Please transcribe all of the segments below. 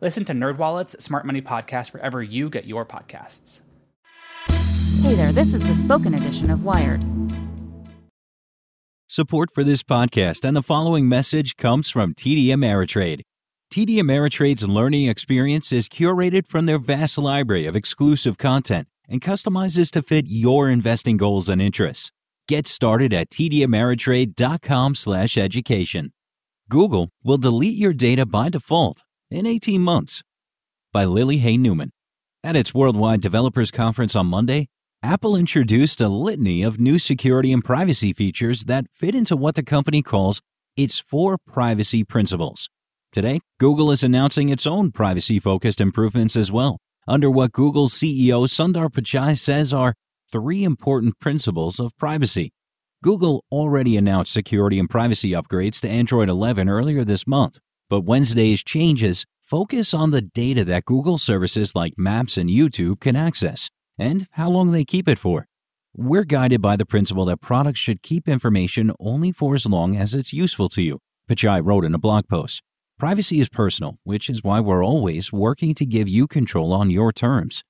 Listen to NerdWallet's Smart Money Podcast wherever you get your podcasts. Hey there, this is the spoken edition of Wired. Support for this podcast and the following message comes from TD Ameritrade. TD Ameritrade's learning experience is curated from their vast library of exclusive content and customizes to fit your investing goals and interests. Get started at tdameritrade.com/education. Google will delete your data by default in 18 months. By Lily Hay Newman. At its Worldwide Developers Conference on Monday, Apple introduced a litany of new security and privacy features that fit into what the company calls its four privacy principles. Today, Google is announcing its own privacy focused improvements as well, under what Google's CEO Sundar Pichai says are three important principles of privacy. Google already announced security and privacy upgrades to Android 11 earlier this month, but Wednesday's changes focus on the data that Google services like Maps and YouTube can access and how long they keep it for. We're guided by the principle that products should keep information only for as long as it's useful to you, Pichai wrote in a blog post. Privacy is personal, which is why we're always working to give you control on your terms.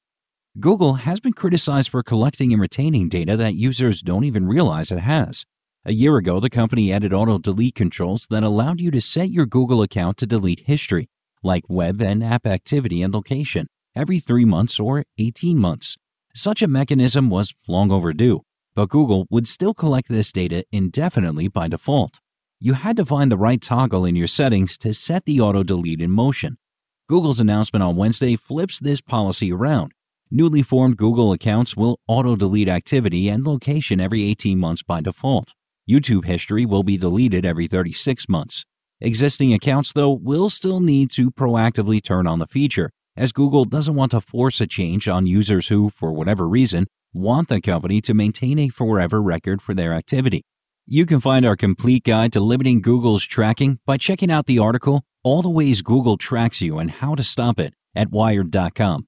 Google has been criticized for collecting and retaining data that users don't even realize it has. A year ago, the company added auto delete controls that allowed you to set your Google account to delete history, like web and app activity and location, every three months or 18 months. Such a mechanism was long overdue, but Google would still collect this data indefinitely by default. You had to find the right toggle in your settings to set the auto delete in motion. Google's announcement on Wednesday flips this policy around. Newly formed Google accounts will auto delete activity and location every 18 months by default. YouTube history will be deleted every 36 months. Existing accounts, though, will still need to proactively turn on the feature, as Google doesn't want to force a change on users who, for whatever reason, want the company to maintain a forever record for their activity. You can find our complete guide to limiting Google's tracking by checking out the article All the Ways Google Tracks You and How to Stop It at Wired.com.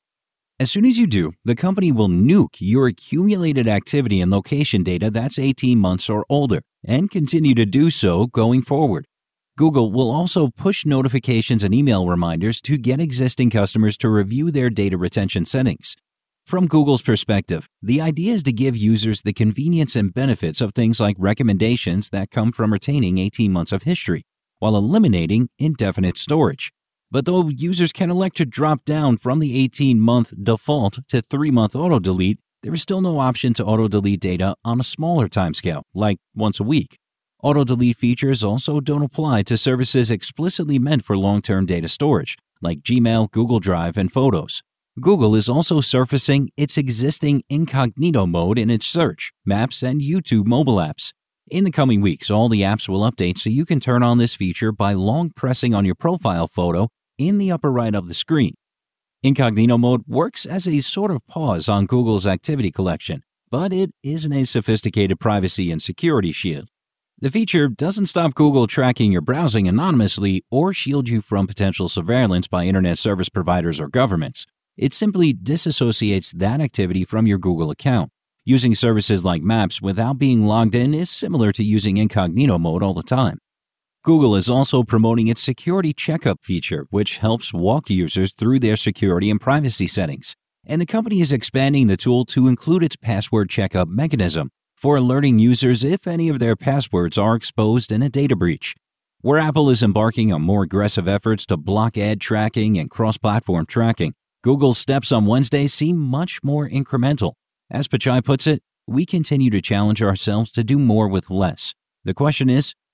As soon as you do, the company will nuke your accumulated activity and location data that's 18 months or older and continue to do so going forward. Google will also push notifications and email reminders to get existing customers to review their data retention settings. From Google's perspective, the idea is to give users the convenience and benefits of things like recommendations that come from retaining 18 months of history, while eliminating indefinite storage. But though users can elect to drop down from the 18 month default to 3 month auto delete, there is still no option to auto delete data on a smaller timescale, like once a week. Auto delete features also don't apply to services explicitly meant for long term data storage, like Gmail, Google Drive, and Photos. Google is also surfacing its existing incognito mode in its search, maps, and YouTube mobile apps. In the coming weeks, all the apps will update so you can turn on this feature by long pressing on your profile photo in the upper right of the screen. Incognito mode works as a sort of pause on Google's activity collection, but it isn't a sophisticated privacy and security shield. The feature doesn't stop Google tracking your browsing anonymously or shield you from potential surveillance by internet service providers or governments. It simply disassociates that activity from your Google account. Using services like Maps without being logged in is similar to using incognito mode all the time. Google is also promoting its security checkup feature, which helps walk users through their security and privacy settings. And the company is expanding the tool to include its password checkup mechanism, for alerting users if any of their passwords are exposed in a data breach. Where Apple is embarking on more aggressive efforts to block ad tracking and cross platform tracking, Google's steps on Wednesday seem much more incremental. As Pichai puts it, we continue to challenge ourselves to do more with less. The question is,